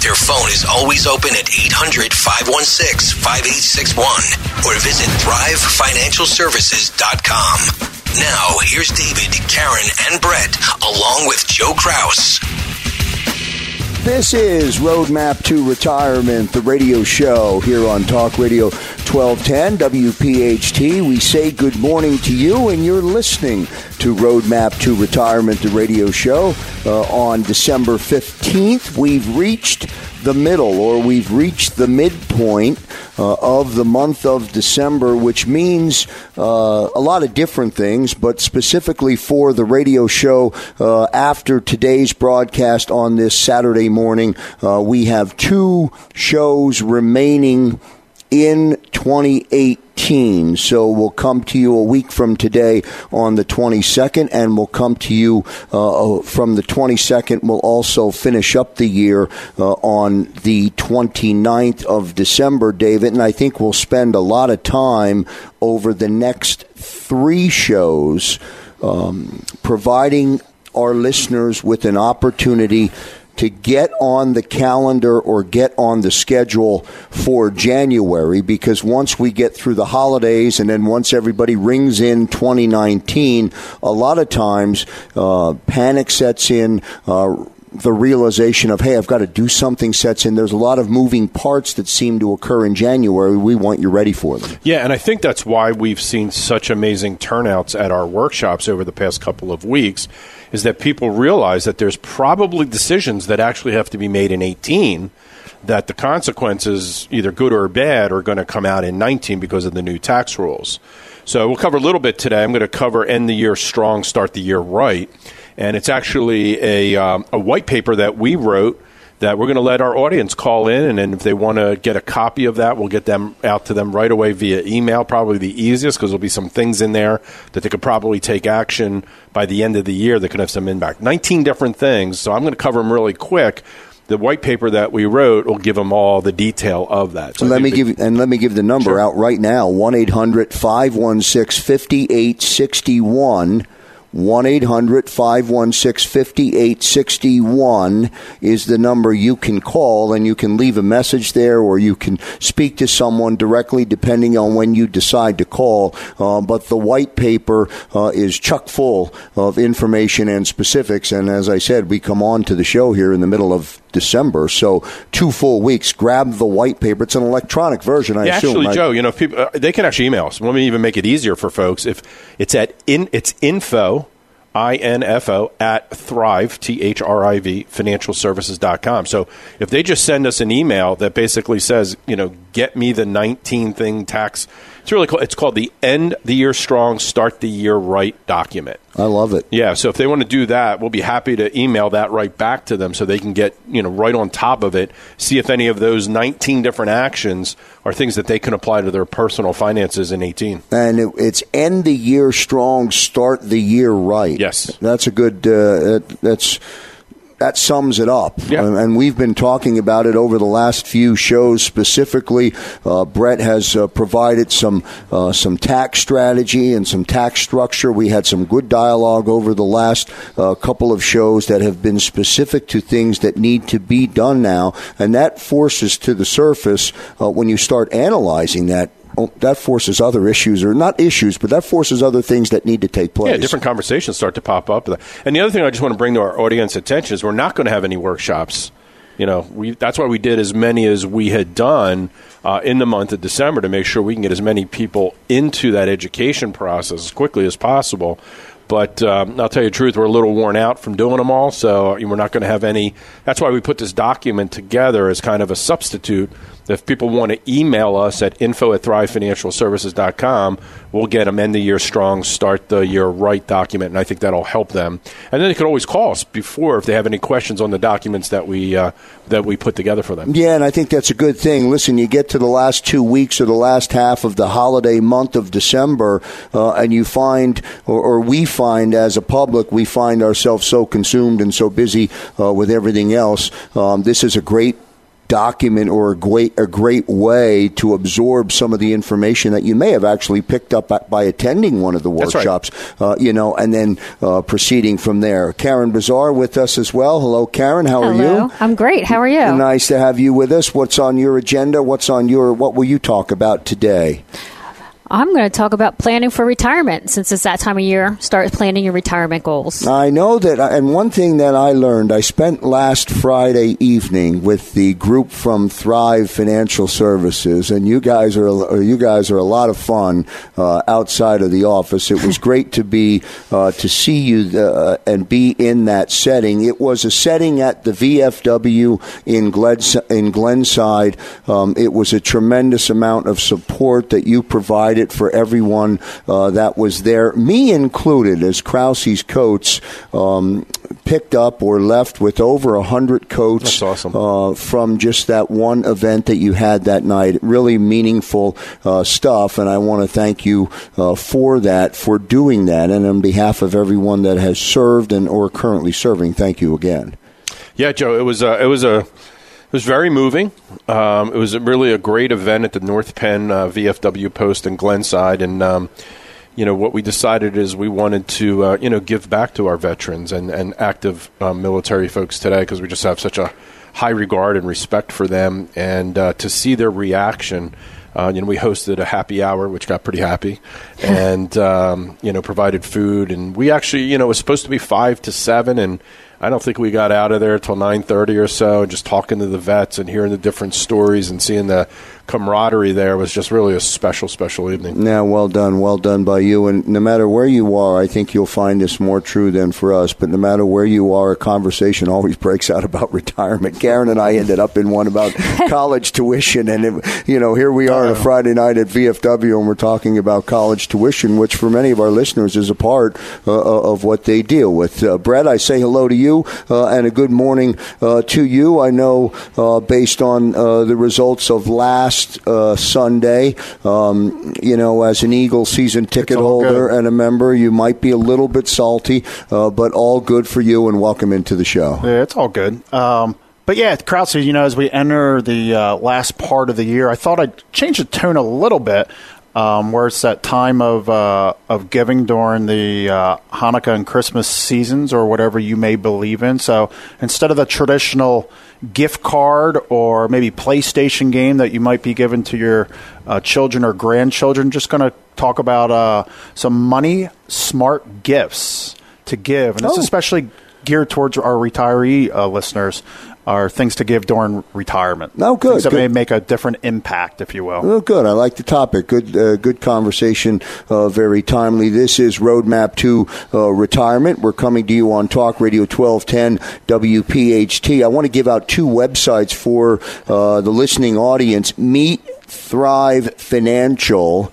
Their phone is always open at 800 516 5861 or visit thrivefinancialservices.com. Now, here's David, Karen, and Brett, along with Joe Krause. This is Roadmap to Retirement, the radio show here on Talk Radio 1210 WPHT. We say good morning to you, and you're listening to Roadmap to Retirement, the radio show. Uh, on December 15th, we've reached the middle, or we've reached the midpoint uh, of the month of December, which means uh, a lot of different things, but specifically for the radio show uh, after today's broadcast on this Saturday morning, uh, we have two shows remaining in 2018. So we'll come to you a week from today on the 22nd, and we'll come to you uh, from the 22nd. We'll also finish up the year uh, on the 29th of December, David. And I think we'll spend a lot of time over the next three shows um, providing our listeners with an opportunity to get on the calendar or get on the schedule for January because once we get through the holidays and then once everybody rings in 2019, a lot of times uh, panic sets in. Uh, the realization of, hey, I've got to do something sets in. There's a lot of moving parts that seem to occur in January. We want you ready for them. Yeah, and I think that's why we've seen such amazing turnouts at our workshops over the past couple of weeks is that people realize that there's probably decisions that actually have to be made in 18 that the consequences, either good or bad, are going to come out in 19 because of the new tax rules. So we'll cover a little bit today. I'm going to cover end the year strong, start the year right. And it's actually a, um, a white paper that we wrote that we're going to let our audience call in, and then if they want to get a copy of that, we'll get them out to them right away via email. Probably the easiest because there'll be some things in there that they could probably take action by the end of the year that could have some impact. 19 different things, so I'm going to cover them really quick. The white paper that we wrote will give them all the detail of that. So let me give and let me give the number Sure. out right now: one 516 5861 1 800 516 5861 is the number you can call, and you can leave a message there or you can speak to someone directly depending on when you decide to call. Uh, but the white paper uh, is chock full of information and specifics. And as I said, we come on to the show here in the middle of December, so two full weeks. Grab the white paper. It's an electronic version, I yeah, assume. actually? Joe, you know, people uh, they can actually email us. Let me even make it easier for folks. If it's at in, it's info, i n f o at thrive t h r i v financialservices.com. So if they just send us an email that basically says, you know, get me the 19 thing tax. It's really cool. It's called the end the year strong, start the year right document. I love it. Yeah, so if they want to do that, we'll be happy to email that right back to them so they can get you know right on top of it. See if any of those 19 different actions are things that they can apply to their personal finances in 18. And it, it's end the year strong, start the year right. Yes, that's a good. Uh, that, that's that sums it up. Yeah. And we've been talking about it over the last few shows specifically. Uh, Brett has uh, provided some uh, some tax strategy and some tax structure. We had some good dialogue over the last uh, couple of shows that have been specific to things that need to be done now, and that forces to the surface uh, when you start analyzing that that forces other issues, or not issues, but that forces other things that need to take place. Yeah, different conversations start to pop up. And the other thing I just want to bring to our audience attention is we're not going to have any workshops. You know, we, that's why we did as many as we had done uh, in the month of December to make sure we can get as many people into that education process as quickly as possible. But um, I'll tell you the truth, we're a little worn out from doing them all, so we're not going to have any. That's why we put this document together as kind of a substitute if people want to email us at info at thrivefinancialservices.com, we'll get them end the year strong, start the year right document, and I think that'll help them. And then they could always call us before if they have any questions on the documents that we uh, that we put together for them. Yeah, and I think that's a good thing. Listen, you get to the last two weeks or the last half of the holiday month of December, uh, and you find, or, or, we find as a public, we find ourselves so consumed and so busy uh, with everything else. Um, this is a great document or a great, a great way to absorb some of the information that you may have actually picked up by attending one of the workshops, right. uh, you know, and then uh, proceeding from there. Karen Bazaar with us as well. Hello, Karen. How Hello. are you? I'm great. How are you? Nice to have you with us. What's on your agenda? What's on your, what will you talk about today? I'm going to talk about planning for retirement since it's that time of year. Start planning your retirement goals. I know that, and one thing that I learned, I spent last Friday evening with the group from Thrive Financial Services, and you guys are you guys are a lot of fun uh, outside of the office. It was great to be uh, to see you uh, and be in that setting. It was a setting at the VFW in Glens- in Glenside. Um, it was a tremendous amount of support that you provided it for everyone uh, that was there, me included, as Krause's coats Um, picked up or left with over a hundred coats awesome. uh, from just that one event that you had that night. Really meaningful uh, stuff, and I want to thank you uh, for that, for doing that, and on behalf of everyone that has served and or currently serving, thank you again. Yeah, Joe, it was a, it was a it was very moving. Um, it was really a great event at the North Penn uh, VFW post in Glenside, and um, you know what we decided is we wanted to uh, you know give back to our veterans and and active um, military folks today because we just have such a high regard and respect for them, and uh, to see their reaction. Uh, you know, we hosted a happy hour, which got pretty happy, and um, you know, provided food. And we actually, you know, it was supposed to be five to seven, and I don't think we got out of there until 9:30 or so, and just talking to the vets and hearing the different stories and seeing the camaraderie there was just really a special, special evening. Now, well done, well done by you. And no matter where you are, I think you'll find this more true than for us. But no matter where you are, a conversation always breaks out about retirement. Karen and I ended up in one about college tuition, and it, you know, here we are on a Friday night at VFW, and we're talking about college tuition, which for many of our listeners is a part uh, uh of what they deal with. Uh, Brett, I say hello to you uh, and a good morning uh, to you. I know, uh, based on the results of last last uh, Sunday. Um, you know, as an Eagle season ticket holder good. and a member, you might be a little bit salty, uh, but all good for you and welcome into the show. Yeah, it's all good. Um, but yeah, Krause, you know, as we enter the uh, last part of the year, I thought I'd change the tone a little bit. Um, where it's that time of uh, of giving during the uh, Hanukkah and Christmas seasons, or whatever you may believe in. So instead of the traditional gift card or maybe PlayStation game that you might be giving to your uh, children or grandchildren. Just going to talk about uh, some money smart gifts to give, and it's oh. especially geared towards our retiree uh, listeners are things to give during retirement. Oh, good. Things that good. may make a different impact, if you will. Oh, good. I like the topic. Good, uh, good conversation. Uh, very timely. This is Roadmap to uh, Retirement. We're coming to you on Talk Radio 1210 WPHT. I want to give out two websites for uh, the listening audience. Meet Thrive Financial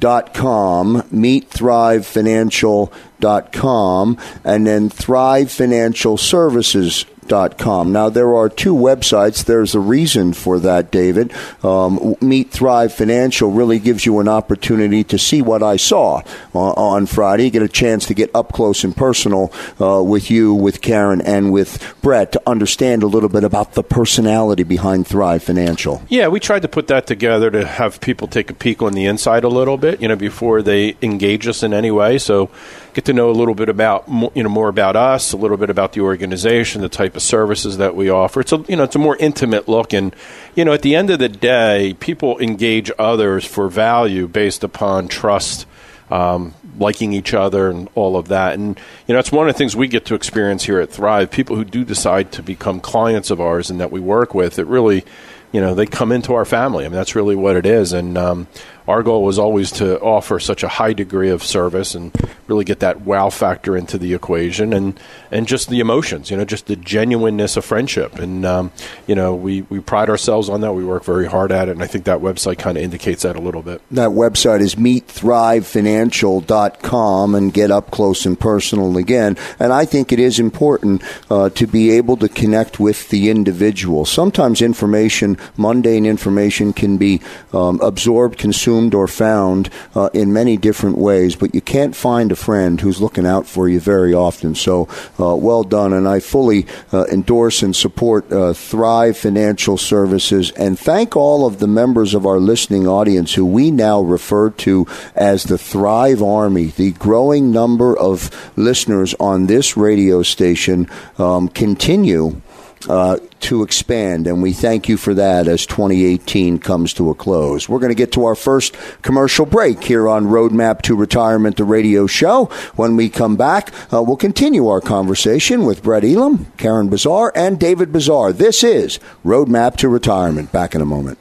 meetthrive.com, meetthrive.financial.com, and then Thrive Financial Services Now, there are two websites. There's a reason for that, David. Um, Meet Thrive Financial really gives you an opportunity to see what I saw uh, on Friday. Get a chance to get up close and personal uh, with you, with Karen, and with Brett to understand a little bit about the personality behind Thrive Financial. Yeah, we tried to put that together to have people take a peek on the inside a little bit, you know, before they engage us in any way. So get to know a little bit about you know more about us, a little bit about the organization, the type of services that we offer. It's a you know it's a more intimate look, and you know at the end of the day, people engage others for value based upon trust. Um, liking each other and all of that. And, you know, it's one of the things we get to experience here at Thrive. People who do decide to become clients of ours and that we work with, it really, you know, they come into our family. I mean, that's really what it is. And, um, our goal was always to offer such a high degree of service and really get that wow factor into the equation and and just the emotions you know just the genuineness of friendship. And um, you know we we pride ourselves on that. We work very hard at it. And I think that website kind of indicates that a little bit. That website is meetthrivefinancial.com and get up close and personal again. And I think it is important uh, to be able to connect with the individual. Sometimes information mundane information can be um, absorbed consumed or found uh, in many different ways, but you can't find a friend who's looking out for you very often. So, uh, well done. And I fully uh, endorse and support uh, Thrive Financial Services and thank all of the members of our listening audience who we now refer to as the Thrive Army. The growing number of listeners on this radio station um, continue uh, to expand, and we thank you for that as 2018 comes to a close. We're going to get to our first commercial break here on Roadmap to Retirement, the radio show. When we come back, uh, we'll continue our conversation with Brett Elam, Karen Bazaar, and David Bazaar. This is Roadmap to Retirement. Back in a moment.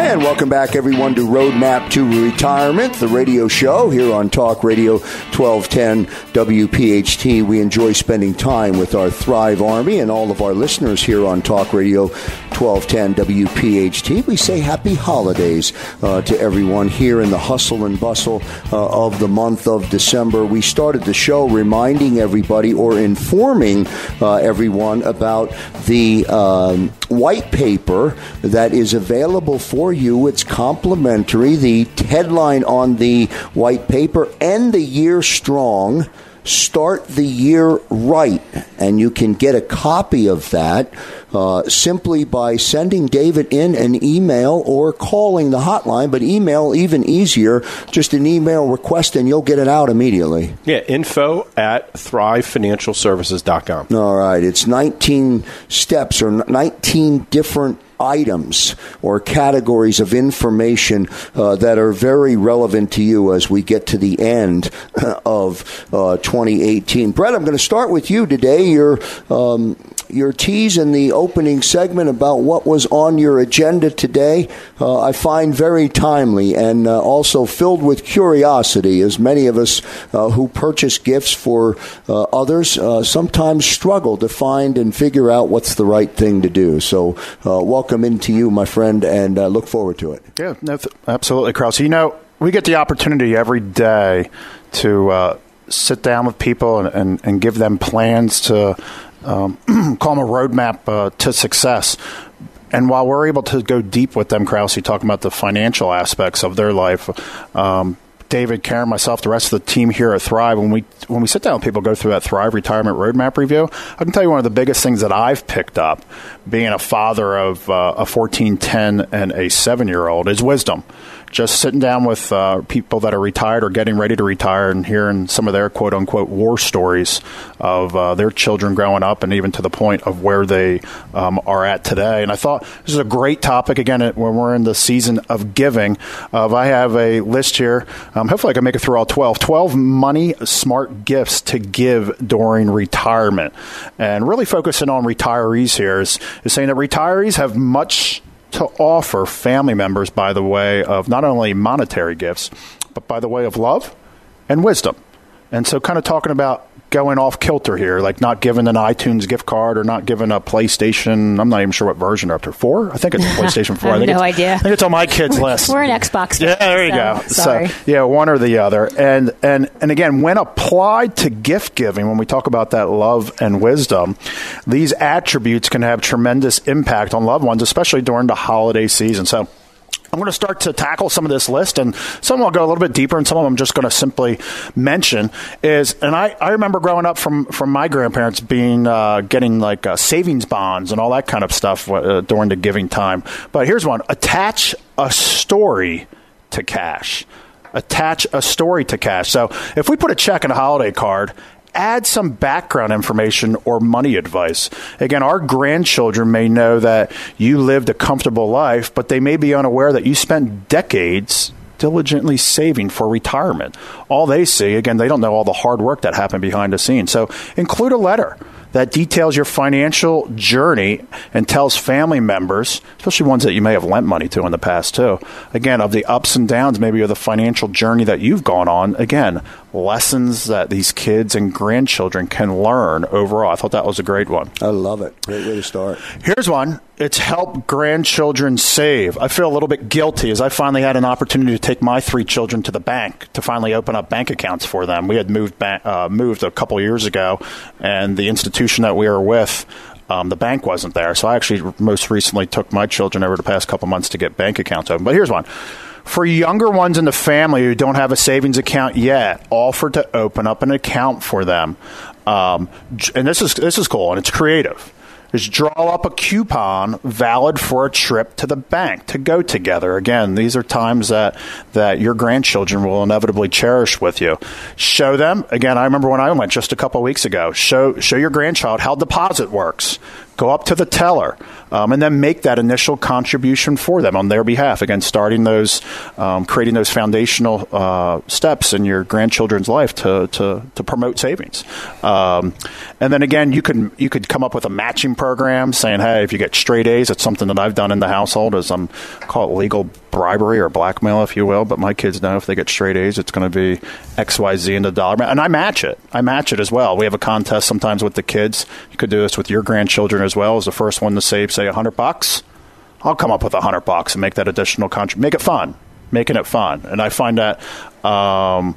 And welcome back, everyone, to Roadmap to Retirement, the radio show here on Talk Radio 1210 WPHT. We enjoy spending time with our Thrive Army and all of our listeners here on Talk Radio 1210 WPHT. We say happy holidays uh, to everyone here in the hustle and bustle uh, of the month of December. We started the show reminding everybody or informing uh, everyone about the um, white paper that is available for for you. It's complimentary. The headline on the white paper End the Year Strong. Start the year right. And you can get a copy of that uh, simply by sending David in an email or calling the hotline, but email even easier, just an email request and you'll get it out immediately. Yeah, info at thrivefinancialservices.com. All right, it's 19 steps or 19 different items or categories of information uh, that are very relevant to you as we get to the end of uh, 2018. Brett, I'm going to start with you today. Your um, your tease in the opening segment about what was on your agenda today, uh, I find very timely and uh, also filled with curiosity, as many of us uh, who purchase gifts for uh, others sometimes struggle to find and figure out what's the right thing to do. So, welcome welcome into you, my friend, and uh, look forward to it. Yeah, no, th- absolutely, Krause. You know, we get the opportunity every day to uh, sit down with people and, and, and give them plans to um, call them a roadmap uh, to success. And while we're able to go deep with them, Krause, talking about the financial aspects of their life, um, David, Karen, myself, the rest of the team here at Thrive, when we when we sit down with people, go through that Thrive Retirement Roadmap review, I can tell you one of the biggest things that I've picked up, being a father of uh, a 14, 10, and a seven year old, is wisdom just sitting down with uh, people that are retired or getting ready to retire and hearing some of their quote unquote war stories of uh, their children growing up and even to the point of where they um, are at today. And I thought this is a great topic again when we're in the season of giving. Uh, I have a list here. Um, hopefully, I can make it through all 12. 12 money smart gifts to give during retirement. And really focusing on retirees here is, is saying that retirees have much to offer family members by the way of not only monetary gifts, but by the way of love and wisdom. And so, kind of talking about going off kilter here, like not giving an iTunes gift card or not giving a PlayStation. I'm not even sure what version they're up to. Four? I think it's PlayStation Four. I have think no idea. I think it's on my kids' list. We're an Xbox. Yeah, there you so, go. Sorry. So, yeah, one or the other. And and and again, when applied to gift giving, when we talk about that love and wisdom, these attributes can have tremendous impact on loved ones, especially during the holiday season. So. I'm going to start to tackle some of this list, and some I'll go a little bit deeper, and some of them I'm just going to simply mention. Is and I, I remember growing up from from my grandparents being uh, getting like uh, savings bonds and all that kind of stuff uh, during the giving time. But here's one: attach a story to cash. Attach a story to cash. So if we put a check in a holiday card add some background information or money advice. Again, our grandchildren may know that you lived a comfortable life, but they may be unaware that you spent decades diligently saving for retirement. All they see, again, they don't know all the hard work that happened behind the scenes. So include a letter that details your financial journey and tells family members, especially ones that you may have lent money to in the past too, again, of the ups and downs maybe of the financial journey that you've gone on. Again, lessons that these kids and grandchildren can learn overall. I thought that was a great one. I love it. Great way to start. Here's one. It's help grandchildren save. I feel a little bit guilty as I finally had an opportunity to take my three children to the bank to finally open up bank accounts for them. We had moved ba- uh, moved a couple years ago, and the institution that we were with. Um, the bank wasn't there, so I actually most recently took my children over the past couple months to get bank accounts open. But here's one: for younger ones in the family who don't have a savings account yet, offer to open up an account for them. Um, and this is this is cool and it's creative. Is draw up a coupon valid for a trip to the bank to go together. Again, these are times that that your grandchildren will inevitably cherish with you. Show them. Again, I remember when I went just a couple weeks ago. Show show your grandchild how deposit works. Go up to the teller um, and then make that initial contribution for them on their behalf. Again, starting those, um, creating those foundational uh, steps in your grandchildren's life to, to, to promote savings. Um, and then again, you can you could come up with a matching program saying, hey, if you get straight A's, it's something that I've done in the household as I'm call it legal bribery or blackmail, if you will. But my kids know if they get straight A's, it's going to be X, Y, Z in the dollar. And I match it. I match it as well. We have a contest sometimes with the kids. You could do this with your grandchildren as well. As the first one to save, say, a hundred bucks, I'll come up with a hundred bucks and make that additional contribution. Make it fun, making it fun. And I find that, um,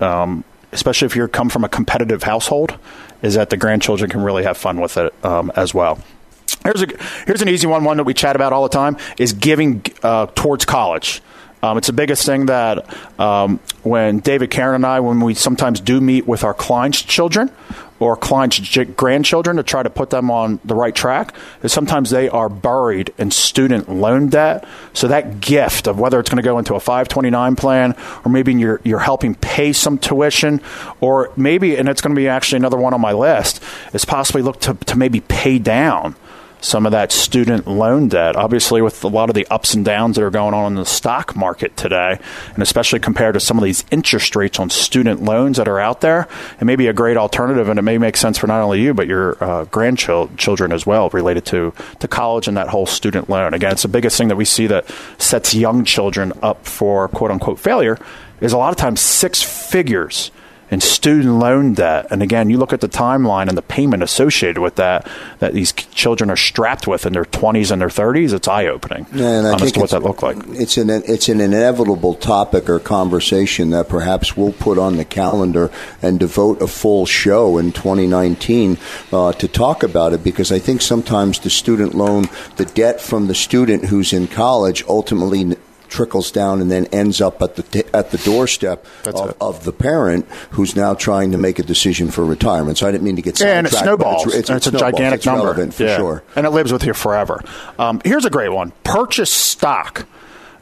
um, especially if you come from a competitive household, is that the grandchildren can really have fun with it um, as well. Here's a here's an easy one. One that we chat about all the time is giving uh, towards college. Um, it's the biggest thing that um, when David Karen and I, when we sometimes do meet with our clients' children or clients' grandchildren to try to put them on the right track, is sometimes they are buried in student loan debt. So that gift of whether it's going to go into a 529 plan or maybe you're, you're helping pay some tuition or maybe, and it's going to be actually another one on my list, is possibly look to, to maybe pay down some of that student loan debt. Obviously, with a lot of the ups and downs that are going on in the stock market today, and especially compared to some of these interest rates on student loans that are out there, it may be a great alternative, and it may make sense for not only you but your uh, grandchildren as well, related to to college and that whole student loan. Again, it's the biggest thing that we see that sets young children up for quote unquote failure. Is a lot of times six figures and student loan debt. And again, you look at the timeline and the payment associated with that that these children are strapped with in their 20s and their 30s. It's eye opening and I think what that looked like. It's an it's an inevitable topic or conversation that perhaps we'll put on the calendar and devote a full show in 2019 uh, to talk about it because I think sometimes the student loan, the debt from the student who's in college, ultimately. Trickles down and then ends up at the t- at the doorstep of, of the parent who's now trying to make a decision for retirement. So I didn't mean to get Yeah, and it snowballs. It's, it's, and it's a snowballs. gigantic number for Yeah. sure. and it lives with you forever. Um, here's a great one: purchase stock.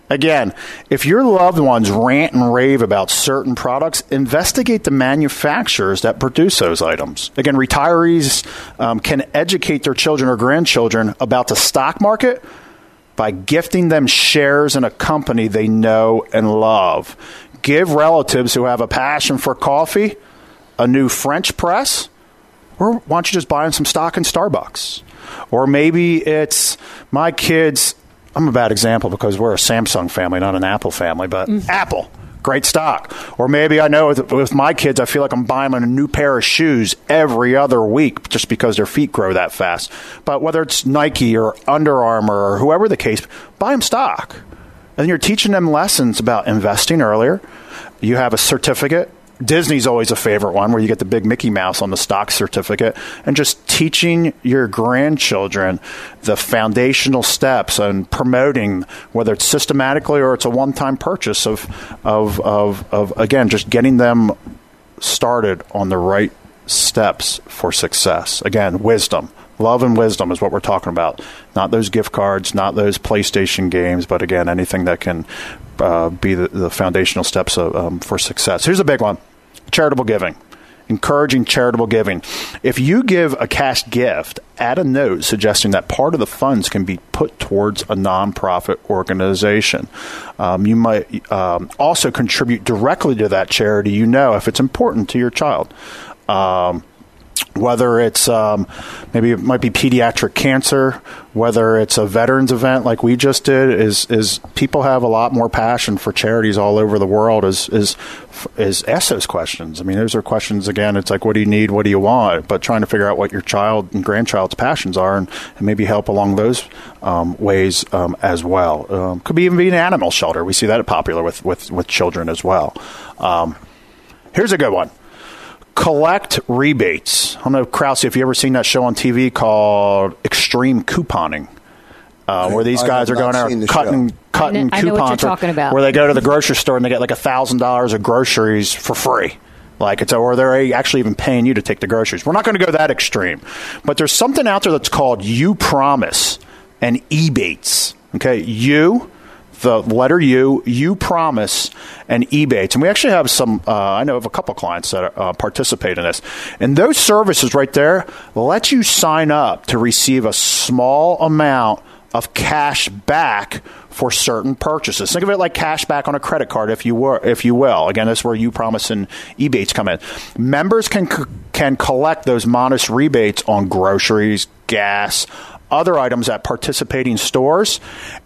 Again, if your loved ones rant and rave about certain products, investigate the manufacturers that produce those items. Again, retirees um, can educate their children or grandchildren about the stock market by gifting them shares in a company they know and love. Give relatives who have a passion for coffee a new French press, or why don't you just buy them some stock in Starbucks? Or maybe it's my kids. I'm a bad example because we're a Samsung family, not an Apple family, but mm. Apple. Great stock. Or maybe I know with, with my kids, I feel like I'm buying them a new pair of shoes every other week just because their feet grow that fast. But whether it's Nike or Under Armour or whoever the case, buy them stock. And you're teaching them lessons about investing earlier. You have a certificate Disney's always a favorite one where you get the big Mickey Mouse on the stock certificate and just teaching your grandchildren the foundational steps and promoting whether it's systematically or it's a one-time purchase of of of, of again just getting them started on the right steps for success. Again, wisdom. Love and wisdom is what we're talking about. Not those gift cards, not those PlayStation games, but again, anything that can uh, be the, the, foundational steps of, um, for success. Here's a big one charitable giving. Encouraging charitable giving. If you give a cash gift, add a note suggesting that part of the funds can be put towards a nonprofit organization. Um, you might um, also contribute directly to that charity you know if it's important to your child. Um, whether it's um, maybe it might be pediatric cancer, whether it's a veterans event like we just did, is is people have a lot more passion for charities all over the world. Is is is ask those questions. I mean, those are questions again. It's like, what do you need? What do you want? But trying to figure out what your child and grandchild's passions are, and, and maybe help along those um, ways um, as well. Um, could be even be an animal shelter. We see that popular with with with children as well. Um, here's a good one collect rebates. I don't know, Krause, if you ever seen that show on TV called Extreme Couponing, uh, where these guys are going out cutting show. cutting I know, coupons. I know what you're talking about. Where they go to the grocery store and they get like a thousand dollars of groceries for free. Like it's or they're actually even paying you to take the groceries. We're not going to go that extreme, but there's something out there that's called Upromise and Ebates. Okay, you the letter U, Upromise, and Ebates. And we actually have some, uh, I know of a couple clients that uh, participate in this. And those services right there let you sign up to receive a small amount of cash back for certain purchases. Think of it like cash back on a credit card, if you were, if you will. Again, that's where Upromise and Ebates come in. Members can can collect those modest rebates on groceries, gas, other items at participating stores.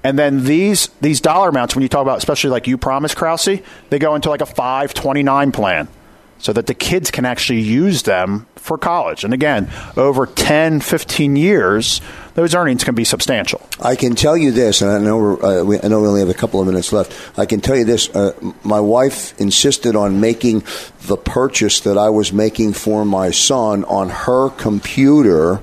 And then these these dollar amounts, when you talk about especially like Upromise Krause, they go into like a 529 plan so that the kids can actually use them for college. And again, over 10, 15 years, those earnings can be substantial. I can tell you this, and I know, uh, we, I know we only have a couple of minutes left. I can tell you this uh, my wife insisted on making the purchase that I was making for my son on her computer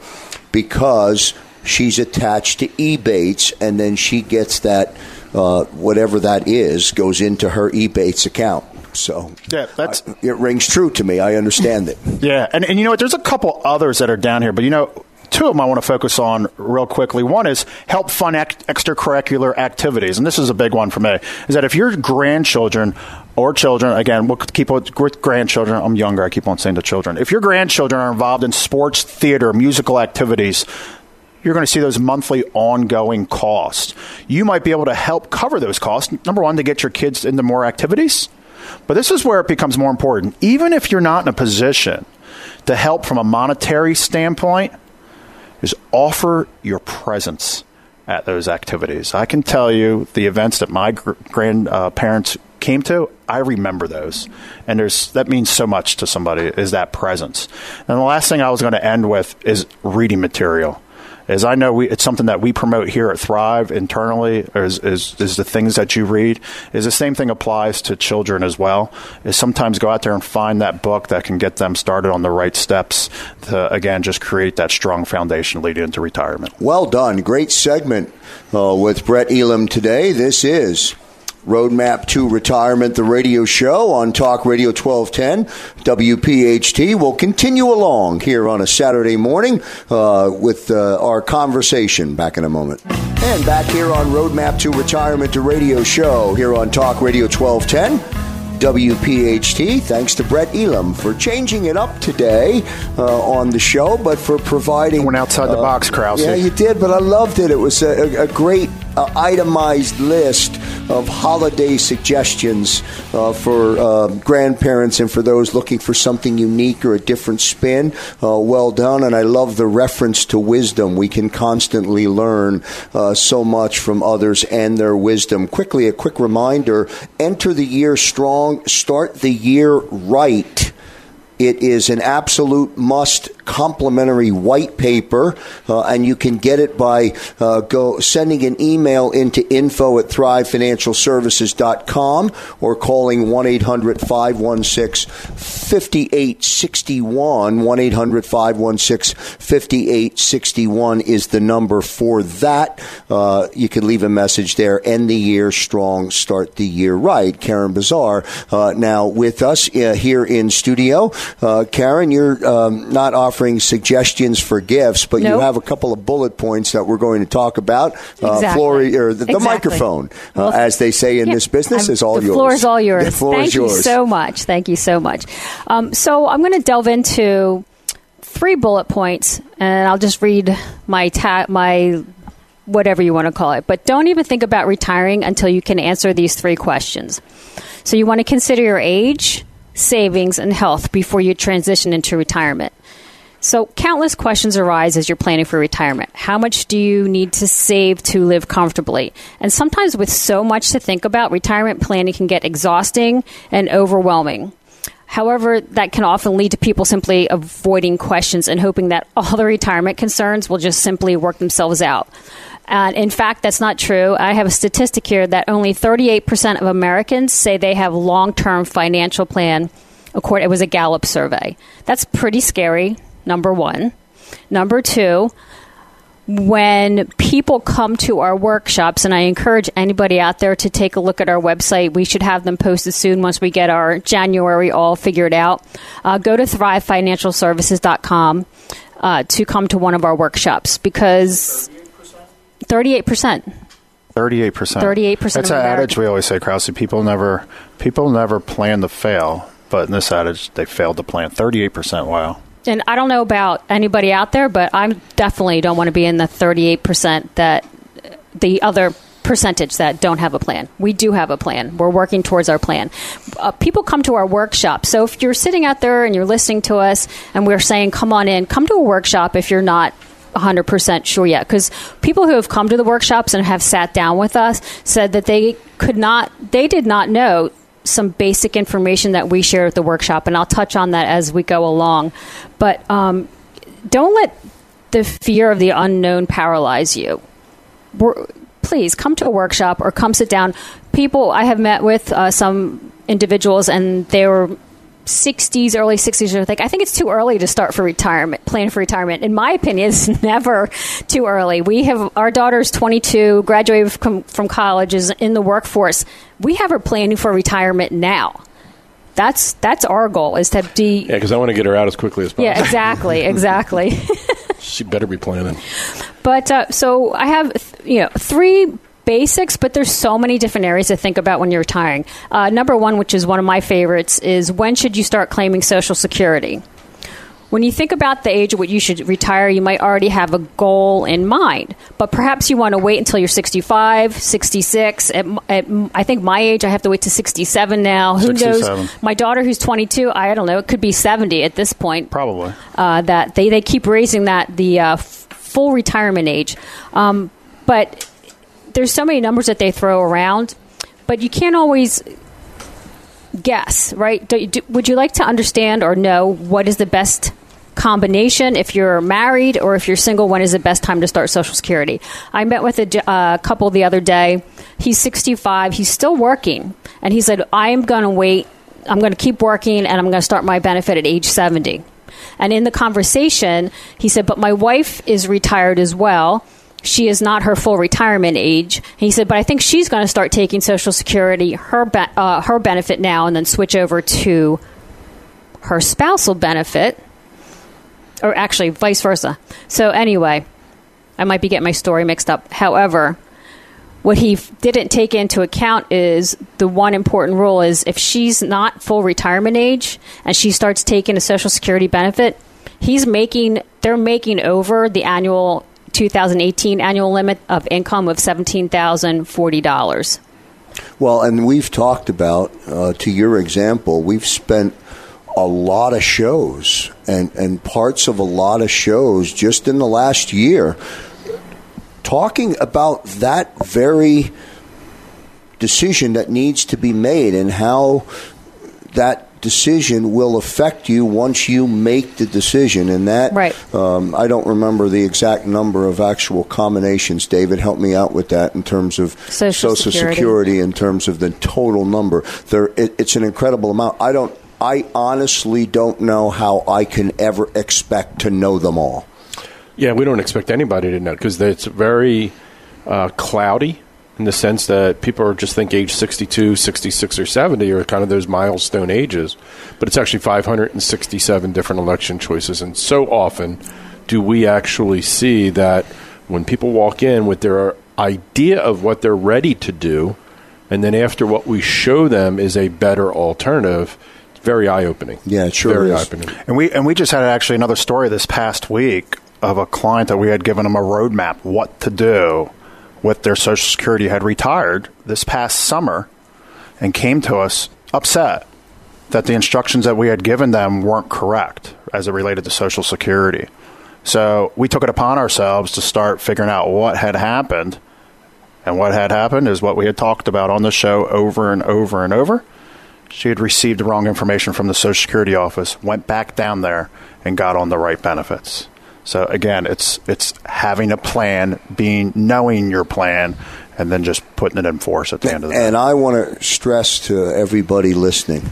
because she's attached to Ebates, and then she gets that uh, whatever that is goes into her Ebates account. So yeah, that's I, it rings true to me. I understand it. Yeah, and and you know what? There's a couple others that are down here, but you know. Two of them I want to focus on real quickly. One is help fund ex- extracurricular activities, and this is a big one for me. Is that if your grandchildren or children, again, we'll keep with grandchildren. I'm younger. I keep on saying to children. If your grandchildren are involved in sports, theater, musical activities, you're going to see those monthly ongoing costs. You might be able to help cover those costs. Number one, to get your kids into more activities. But this is where it becomes more important. Even if you're not in a position to help from a monetary standpoint, is offer your presence at those activities. I can tell you the events that my grandparents uh, came to, I remember those. And there's that means so much to somebody is that presence. And the last thing I was going to end with is reading material is I know we, it's something that we promote here at Thrive internally. Is, is, is the things that you read is the same thing applies to children as well. Is sometimes go out there and find that book that can get them started on the right steps to again just create that strong foundation leading into retirement. Well done, great segment uh, with Brett Elam today. This is Roadmap to Retirement, the radio show on Talk Radio 1210, WPHT. will continue along here on a Saturday morning uh, with uh, our conversation back in a moment. And back here on Roadmap to Retirement, the radio show here on Talk Radio 1210. WPHT. Thanks to Brett Elam for changing it up today uh, on the show, but for providing. Went outside the uh, box, Krause. Yeah, you did, but I loved it. It was a, a great uh, itemized list of holiday suggestions uh, for uh, grandparents and for those looking for something unique or a different spin. Uh, well done, and I love the reference to wisdom. We can constantly learn uh, so much from others and their wisdom. Quickly, a quick reminder enter the year strong, start the year right. It is an absolute must complimentary white paper, uh, and you can get it by uh, go sending an email into info at thrivefinancialservices.com or calling 1 800 516 5861. 1 800 516 5861 is the number for that. Uh, you can leave a message there. End the year strong, start the year right. Karen Bazaar uh, now with us uh, here in studio. Uh, Karen, you're um, not offering suggestions for gifts, but Nope. you have a couple of bullet points that we're going to talk about. Uh, Exactly. Flory, or the, the Exactly. microphone, uh, Well, as they say in Yeah, this business, I'm- is all the yours. floor is all yours. The floor Thank is you so much. Thank you so much. Um, so I'm going to delve into three bullet points, and I'll just read my ta- my whatever you want to call it. But don't even think about retiring until you can answer these three questions. So you want to consider your age, savings, and health before you transition into retirement. So, countless questions arise as you're planning for retirement. How much do you need to save to live comfortably? And sometimes, with so much to think about, retirement planning can get exhausting and overwhelming. However, that can often lead to people simply avoiding questions and hoping that all the retirement concerns will just simply work themselves out. And in fact, that's not true. I have a statistic here that only 38% of Americans say they have long-term financial plan. According, it was a Gallup survey. That's pretty scary. Number one. Number two, when people come to our workshops, and I encourage anybody out there to take a look at our website, we should have them posted soon once we get our January all figured out. Uh, go to thrivefinancialservices.com uh, to come to one of our workshops because 38%. Thirty-eight percent. 38% That's of an adage we always say, Krause. People never, people never plan to fail, but in this adage, they failed to plan. Thirty-eight percent. Wow. And I don't know about anybody out there, but I definitely don't want to be in the 38% that the other percentage that don't have a plan. We do have a plan. We're working towards our plan. Uh, people come to our workshop. So if you're sitting out there and you're listening to us and we're saying, come on in, come to a workshop if you're not 100% sure yet. Because people who have come to the workshops and have sat down with us said that they could not they did not know some basic information that we share at the workshop and i'll touch on that as we go along. But um, don't let the fear of the unknown paralyze you. We're, please come to a workshop or come sit down. People i have met with uh, some individuals and they were 60s, early 60s, are like, I think it's too early to start for retirement, plan for retirement. In my opinion, it's never too early. We have our daughter's 22, graduated from, from college, is in the workforce. We have her planning for retirement now. That's that's our goal is to be. Yeah, because I want to get her out as quickly as possible. Yeah, exactly, exactly. She better be planning. But uh, so I have, th- you know, three basics, but there's so many different areas to think about when you're retiring. Uh, number one, which is one of my favorites, is when should you start claiming Social Security? When you think about the age at which you should retire, you might already have a goal in mind, but perhaps you want to wait until you're 65, 66. At, at, I think my age, I have to wait to 67 now. Who 67. knows? My daughter, who's 22, I don't know, it could be 70 at this point Probably. uh, that they, they keep raising that the uh, f- full retirement age. Um, but there's so many numbers that they throw around, but you can't always guess, right? Do, do, would you like to understand or know what is the best combination if you're married or if you're single? When is the best time to start Social Security? I met with a uh, couple the other day. He's 65. He's still working, and he said, "I am going to wait. I'm going to keep working, and I'm going to start my benefit at age 70." And in the conversation, he said, But my wife is retired as well. She is not her full retirement age. He said, But I think she's going to start taking Social Security, her, be- uh, her benefit now, and then switch over to her spousal benefit. Or actually, vice versa. So, anyway, I might be getting my story mixed up. However, what he f- didn't take into account is the one important rule is if she's not full retirement age and she starts taking a social security benefit he's making they're making over the annual 2018 annual limit of income of $17,040 Well, and we've talked about, uh, to your example, we've spent a lot of shows and, and parts of a lot of shows just in the last year talking about that very decision that needs to be made and how that decision will affect you once you make the decision. And that, Right. um, I don't remember the exact number of actual combinations. David, help me out with that in terms of Social Security. Security, in terms of the total number. There, it, it's an incredible amount. I don't. I honestly don't know how I can ever expect to know them all. Yeah, we don't expect anybody to know because it's very uh, cloudy in the sense that people are just think age 62, 66, or 70 are kind of those milestone ages. But it's actually 567 different election choices. And so often do we actually see that when people walk in with their idea of what they're ready to do, and then after what we show them is a better alternative, it's very eye opening. Yeah, it sure very is. eye opening. And we and we just had actually another story this past week of a client that we had given them a roadmap what to do with their Social Security had retired this past summer, and came to us upset that the instructions that we had given them weren't correct as it related to Social Security. So we took it upon ourselves to start figuring out what had happened. And what had happened is what we had talked about on the show over and over and over. She had received the wrong information from the Social Security office, went back down there, and got on the right benefits. So again, it's it's having a plan, being knowing your plan, and then just putting it in force at the end of the day. And I want to stress to everybody listening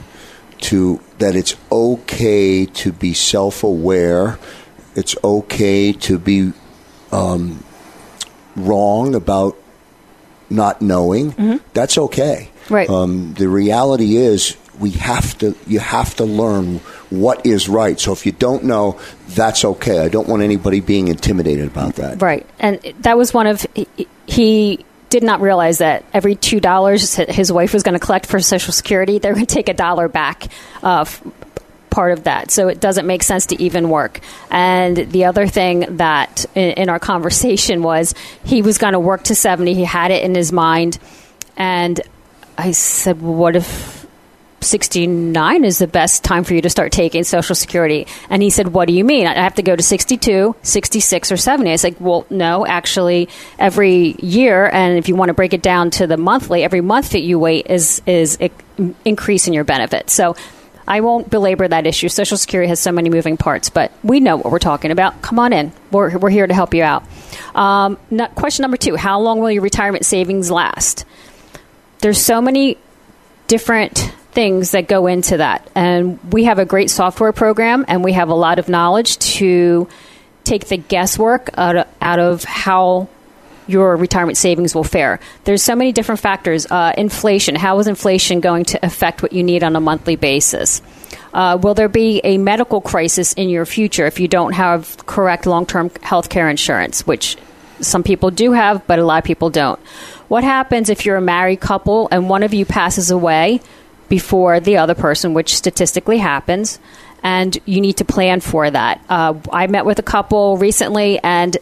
to that it's okay to be self-aware. It's okay to be um, wrong about not knowing. That's okay. Right. Um, the reality is we have to. You have to learn what is right. So if you don't know, that's okay. I don't want anybody being intimidated about that. Right, and that was one of he, did not realize that every two dollars his wife was going to collect for Social Security, they're going to take a dollar back. Uh, part of that so it doesn't make sense to even work and the other thing that in, in our conversation was he was going to work to 70 he had it in his mind and i said well, what if 69 is the best time for you to start taking Social Security. And he said, What do you mean? I have to go to 62, 66, or 70. I was like, Well, no, actually, every year, and if you want to break it down to the monthly, every month that you wait is, is increasing your benefit. So I won't belabor that issue. Social Security has so many moving parts, but we know what we're talking about. Come on in. We're, we're here to help you out. Um, no- question number two How long will your retirement savings last? There's so many different things that go into that. And we have a great software program and we have a lot of knowledge to take the guesswork out of, out of how your retirement savings will fare. There's so many different factors. Uh, inflation. How is inflation going to affect what you need on a monthly basis? Uh, will there be a medical crisis in your future if you don't have correct long term health care insurance, which some people do have, but a lot of people don't? What happens if you're a married couple and one of you passes away before the other person, which statistically happens, and you need to plan for that? Uh, I met with a couple recently and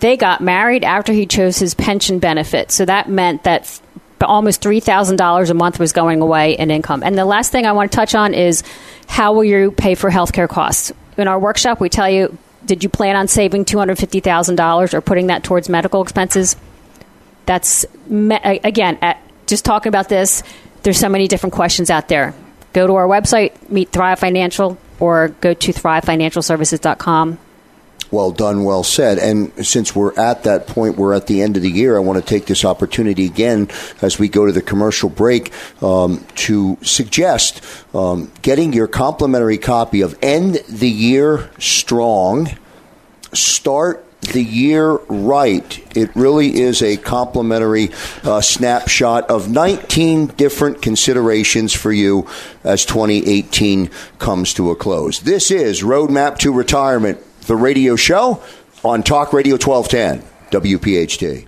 they got married after he chose his pension benefit. So that meant that almost $3,000 a month was going away in income. And the last thing I want to touch on is how will you pay for healthcare costs? In our workshop, we tell you did you plan on saving $250,000 or putting that towards medical expenses? That's, again, just talking about this, there's so many different questions out there. Go to our website, meet Thrive Financial, or go to thrivefinancialservices.com. Well done, well said. And since we're at that point, we're at the end of the year, I want to take this opportunity again as we go to the commercial break um, to suggest um, getting your complimentary copy of End the Year Strong. Start the year right. It really is a complimentary uh, snapshot of 19 different considerations for you as 2018 comes to a close. This is Roadmap to Retirement, the radio show on Talk Radio 1210, WPHT.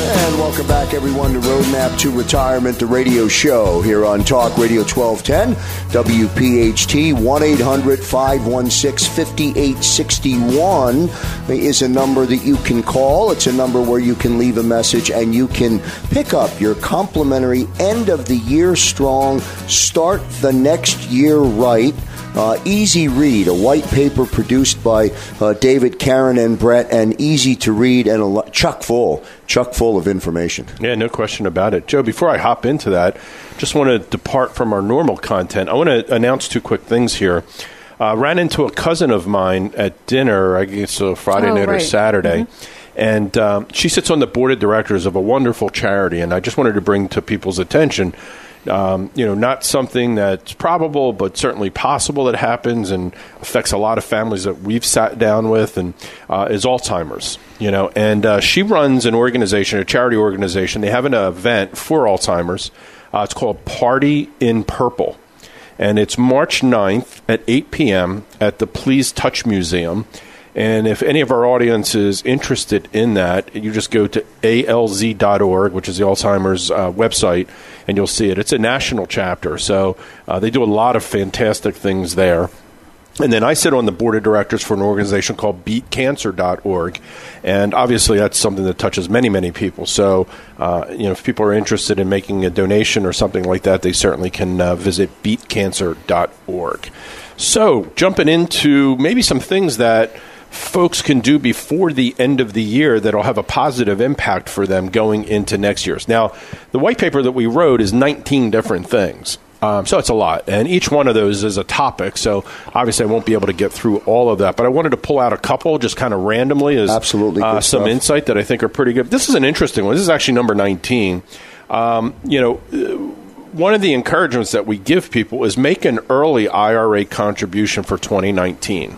And welcome back, everyone, to Roadmap to Retirement, the radio show here on Talk Radio 1210, WPHT 1 800 516 5861 is a number that you can call. It's a number where you can leave a message and you can pick up your complimentary end of the year strong, start the next year right uh, easy read, a white paper produced by uh, David, Karen, and Brett, and easy to read and a chuck full, chuck full of information. Yeah, no question about it. Joe, before I hop into that, just want to depart from our normal content. I want to announce two quick things here. Uh, ran into a cousin of mine at dinner, I guess a Friday Oh, night or right. Saturday. And um, she sits on the board of directors of a wonderful charity. And I just wanted to bring to people's attention um, you know, not something that's probable, but certainly possible that happens and affects a lot of families that we've sat down with, and uh, is Alzheimer's. You know, and uh, she runs an organization, a charity organization. They have an event for Alzheimer's. Uh, it's called Party in Purple, and it's March 9th at 8 p.m. at the Please Touch Museum. And if any of our audience is interested in that, you just go to alz.org, which is the Alzheimer's uh, website, and you'll see it. It's a national chapter, so uh, they do a lot of fantastic things there. And then I sit on the board of directors for an organization called beatcancer.org. And obviously, that's something that touches many, many people. So, uh, you know, if people are interested in making a donation or something like that, they certainly can uh, visit beatcancer.org. So, jumping into maybe some things that folks can do before the end of the year that'll have a positive impact for them going into next year's. Now, the white paper that we wrote is 19 different things. Um, so it's a lot, and each one of those is a topic. So obviously, I won't be able to get through all of that, but I wanted to pull out a couple just kind of randomly as Absolutely, uh, some stuff. insight that I think are pretty good. This is an interesting one. This is actually number 19. Um, you know, one of the encouragements that we give people is make an early IRA contribution for 2019.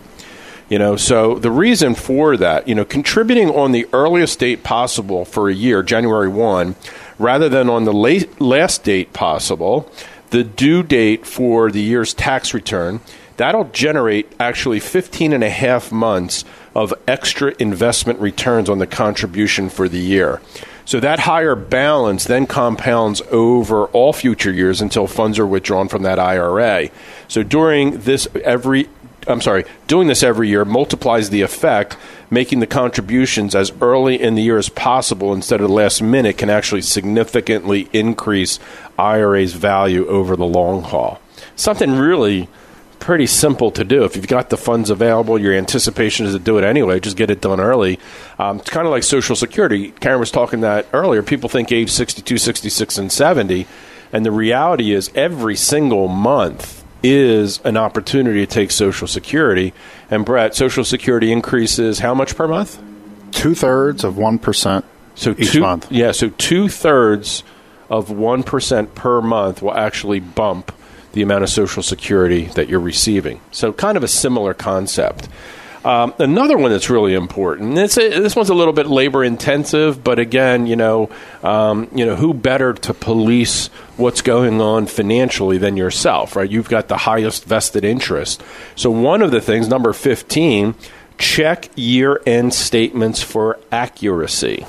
You know, so the reason for that, you know, contributing on the earliest date possible for a year, January 1, rather than on the late, last date possible, the due date for the year's tax return, that'll generate actually 15 and a half months of extra investment returns on the contribution for the year. So that higher balance then compounds over all future years until funds are withdrawn from that IRA. So during this every I'm sorry, doing this every year multiplies the effect, making the contributions as early in the year as possible instead of the last minute can actually significantly increase IRA's value over the long haul. Something really pretty simple to do. If you've got the funds available, your anticipation is to do it anyway, just get it done early. Um, it's kind of like Social Security. Karen was talking that earlier. People think age 62, 66, and 70. And the reality is every single month is an opportunity to take Social Security. And Brett, Social Security increases how much per month? Two thirds of 1% So each two, month. Yeah, so two thirds of one percent per month will actually bump the amount of Social Security that you're receiving. So kind of a similar concept. Um, another one that's really important. a, this one's a little bit labor intensive, but again, you know, um, you know, who better to police what's going on financially than yourself, right? You've got the highest vested interest. So one of the things, number fifteen, check year-end statements for accuracy.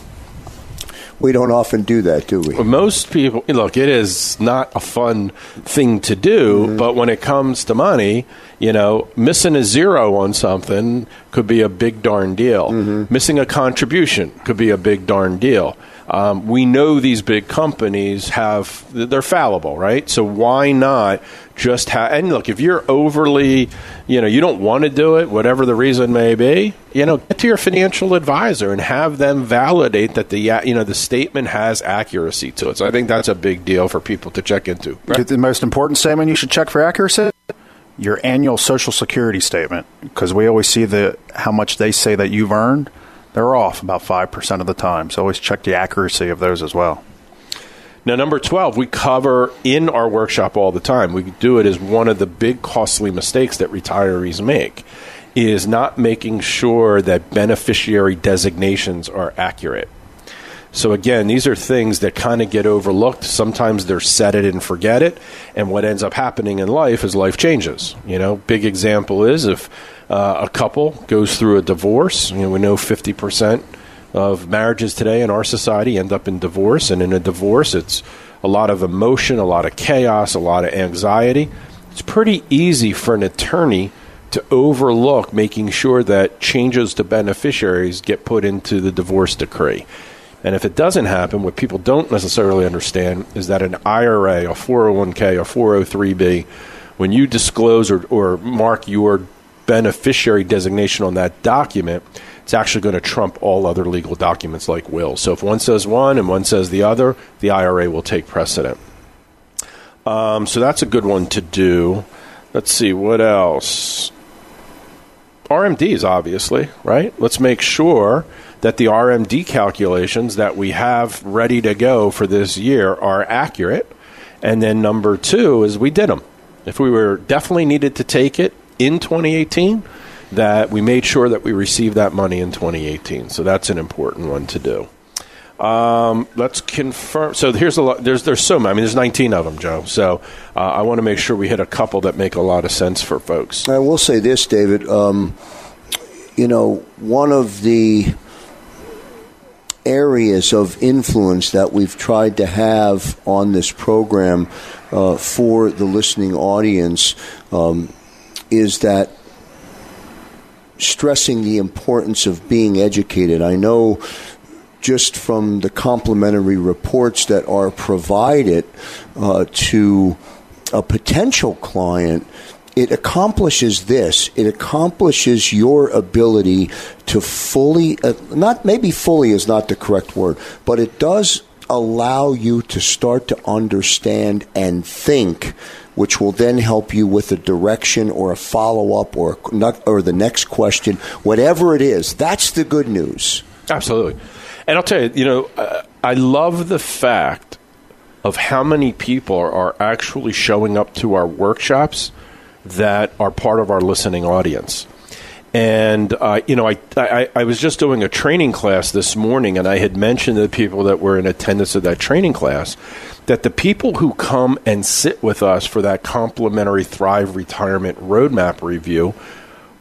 We don't often do that, do we? Most people look. It is not a fun thing to do, mm-hmm. but when it comes to money, you know, missing a zero on something could be a big darn deal. Mm-hmm. Missing a contribution could be a big darn deal. Um, we know these big companies have they're fallible, right? So why not just have? And look, if you're overly, you know, you don't want to do it, whatever the reason may be, you know, get to your financial advisor and have them validate that the you know the statement has accuracy to it. So I think that's a big deal for people to check into. The most important statement you should check for accuracy? Your annual Social Security statement, because we always see the how much they say that you've earned. They're off about five percent of the time, so always check the accuracy of those as well. Now, number 12, we cover in our workshop all the time. We do it as one of the big costly mistakes that retirees make is not making sure that beneficiary designations are accurate. So again, these are things that kind of get overlooked. Sometimes they're set it and forget it, and what ends up happening in life is life changes. You know, big example is if uh, a couple goes through a divorce. You know, we know fifty percent of marriages today in our society end up in divorce, and in a divorce, it's a lot of emotion, a lot of chaos, a lot of anxiety. It's pretty easy for an attorney to overlook making sure that changes to beneficiaries get put into the divorce decree. And if it doesn't happen, what people don't necessarily understand is that an IRA, a 401k, a 403b, when you disclose or, or mark your beneficiary designation on that document, it's actually going to trump all other legal documents like wills. So if one says one and one says the other, the IRA will take precedent. Um, so that's a good one to do. Let's see, what else? RMDs, obviously, right? Let's make sure that the RMD calculations that we have ready to go for this year are accurate. And then number two is we did them. If we were definitely needed to take it in 2018, that we made sure that we received that money in 2018. So that's an important one to do. Um, let's confirm. So here's a lot. There's there's so many. I mean, there's 19 of them, Joe. So uh, I want to make sure we hit a couple that make a lot of sense for folks. I will say this, David. Um, you know, one of the areas of influence that we've tried to have on this program uh, for the listening audience um, is that stressing the importance of being educated. I know just from the complimentary reports that are provided uh, to a potential client, it accomplishes this. It accomplishes your ability to fully, uh, not maybe fully is not the correct word, but it does allow you to start to understand and think which will then help you with a direction or a follow up or or the next question, whatever it is. That's the good news. Absolutely, and I'll tell you, you know, I love the fact of how many people are actually showing up to our workshops that are part of our listening audience. And uh, you know, I, I, I was just doing a training class this morning, and I had mentioned to the people that were in attendance of that training class that the people who come and sit with us for that complimentary Thrive Retirement Roadmap review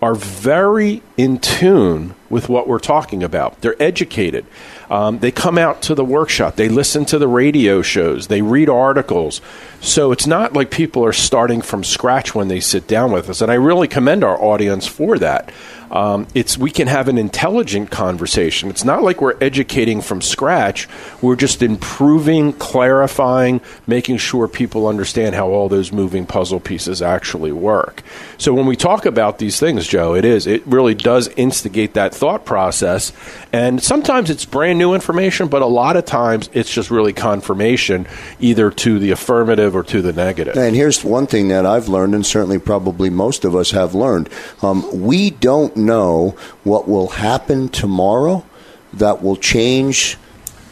are very in tune with what we're talking about. They're educated. Um, they come out to the workshop. They listen to the radio shows. They read articles. So it's not like people are starting from scratch when they sit down with us. And I really commend our audience for that. Um, it's we can have an intelligent conversation. It's not like we're educating from scratch. We're just improving, clarifying, making sure people understand how all those moving puzzle pieces actually work. So when we talk about these things, Joe, it is it really does instigate that thought process. And sometimes it's brand new information, but a lot of times it's just really confirmation, either to the affirmative or to the negative. And here's one thing that I've learned, and certainly probably most of us have learned: um, we don't know what will happen tomorrow that will change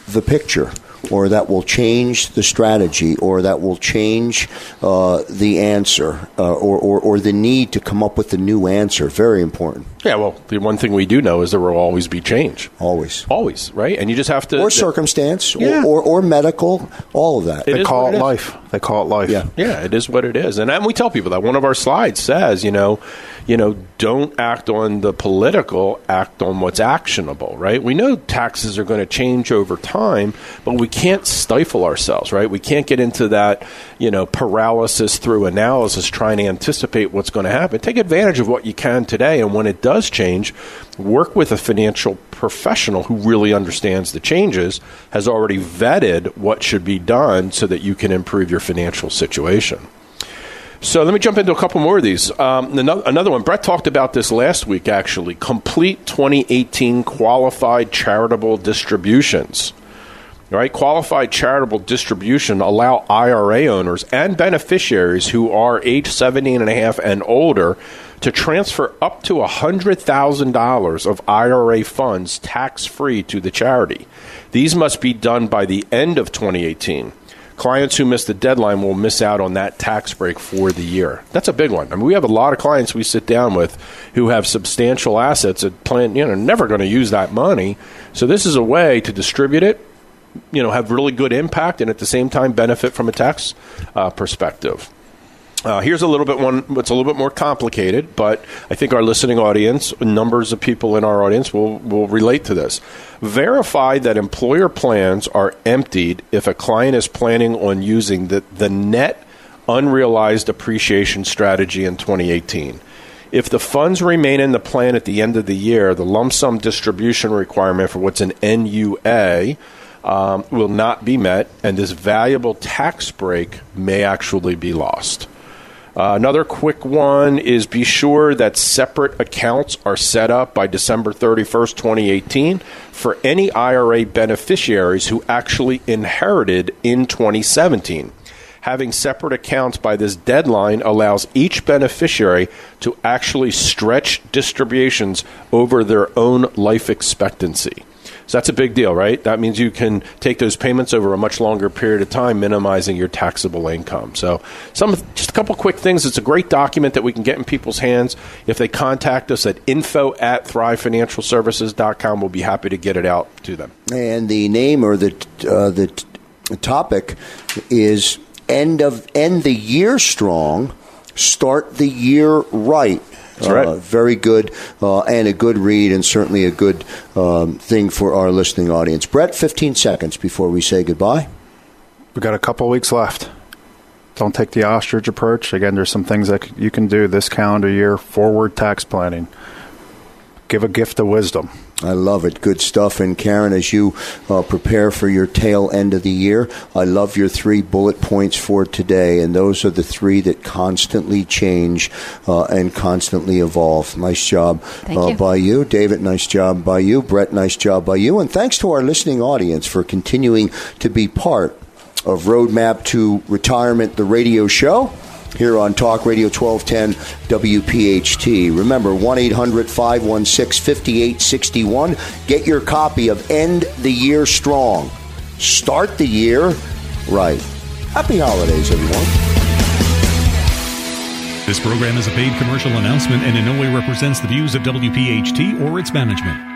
the picture or that will change the strategy, or that will change uh, the answer, uh, or, or, or, the need to come up with a new answer. Very important. Yeah, well, the one thing we do know is there will always be change. Always. Always, right? And you just have to. Or circumstance, yeah. or, or, or, medical, all of that. It they call it, it life. They call it life. Yeah. Yeah, it is what it is. And, and we tell people that. One of our slides says, you know, you know, don't act on the political, act on what's actionable, right? We know taxes are going to change over time, but we can't stifle ourselves, right? We can't get into that, you know, paralysis through analysis trying to anticipate what's going to happen. Take advantage of what you can today, and when it does change, work with a financial professional who really understands the changes, has already vetted what should be done so that you can improve your financial situation. So let me jump into a couple more of these. Um, another one, Brett talked about this last week actually. Complete 2018 qualified charitable distributions. Right, qualified charitable distribution allow IRA owners and beneficiaries who are age 17 and a half and older to transfer up to $100,000 of IRA funds tax free to the charity. These must be done by the end of 2018 clients who miss the deadline will miss out on that tax break for the year. That's a big one. I mean, we have a lot of clients we sit down with who have substantial assets that plan, you know, never going to use that money. So this is a way to distribute it, you know, have really good impact and at the same time benefit from a tax uh, perspective. Uh, here's a little bit one. It's a little bit more complicated, but I think our listening audience, numbers of people in our audience, will will relate to this. Verify that employer plans are emptied if a client is planning on using the the net unrealized appreciation strategy in 2018. If the funds remain in the plan at the end of the year, the lump sum distribution requirement for what's an NUA um, will not be met, and this valuable tax break may actually be lost. Uh, another quick one is be sure that separate accounts are set up by December 31st, 2018 for any IRA beneficiaries who actually inherited in 2017. Having separate accounts by this deadline allows each beneficiary to actually stretch distributions over their own life expectancy. So that's a big deal, right? That means you can take those payments over a much longer period of time, minimizing your taxable income. So, some just a couple quick things. It's a great document that we can get in people's hands. If they contact us at info at thrivefinancialservices.com, we'll be happy to get it out to them. And the name or the uh, the t- topic is end of end the year strong, start the year right. That's right. Uh, very good uh, and a good read, and certainly a good um, thing for our listening audience. Brett, 15 seconds before we say goodbye. We've got a couple weeks left. Don't take the ostrich approach. Again, there's some things that you can do this calendar year forward tax planning. Give a gift of wisdom. I love it. Good stuff. And Karen, as you uh, prepare for your tail end of the year, I love your three bullet points for today. And those are the three that constantly change uh, and constantly evolve. Nice job uh, you. by you. David, nice job by you. Brett, nice job by you. And thanks to our listening audience for continuing to be part of Roadmap to Retirement, the radio show here on Talk Radio 1210 WPHT. Remember, 1 800 516 5861. Get your copy of End the Year Strong. Start the year right. Happy holidays, everyone. This program is a paid commercial announcement and in no way represents the views of WPHT or its management.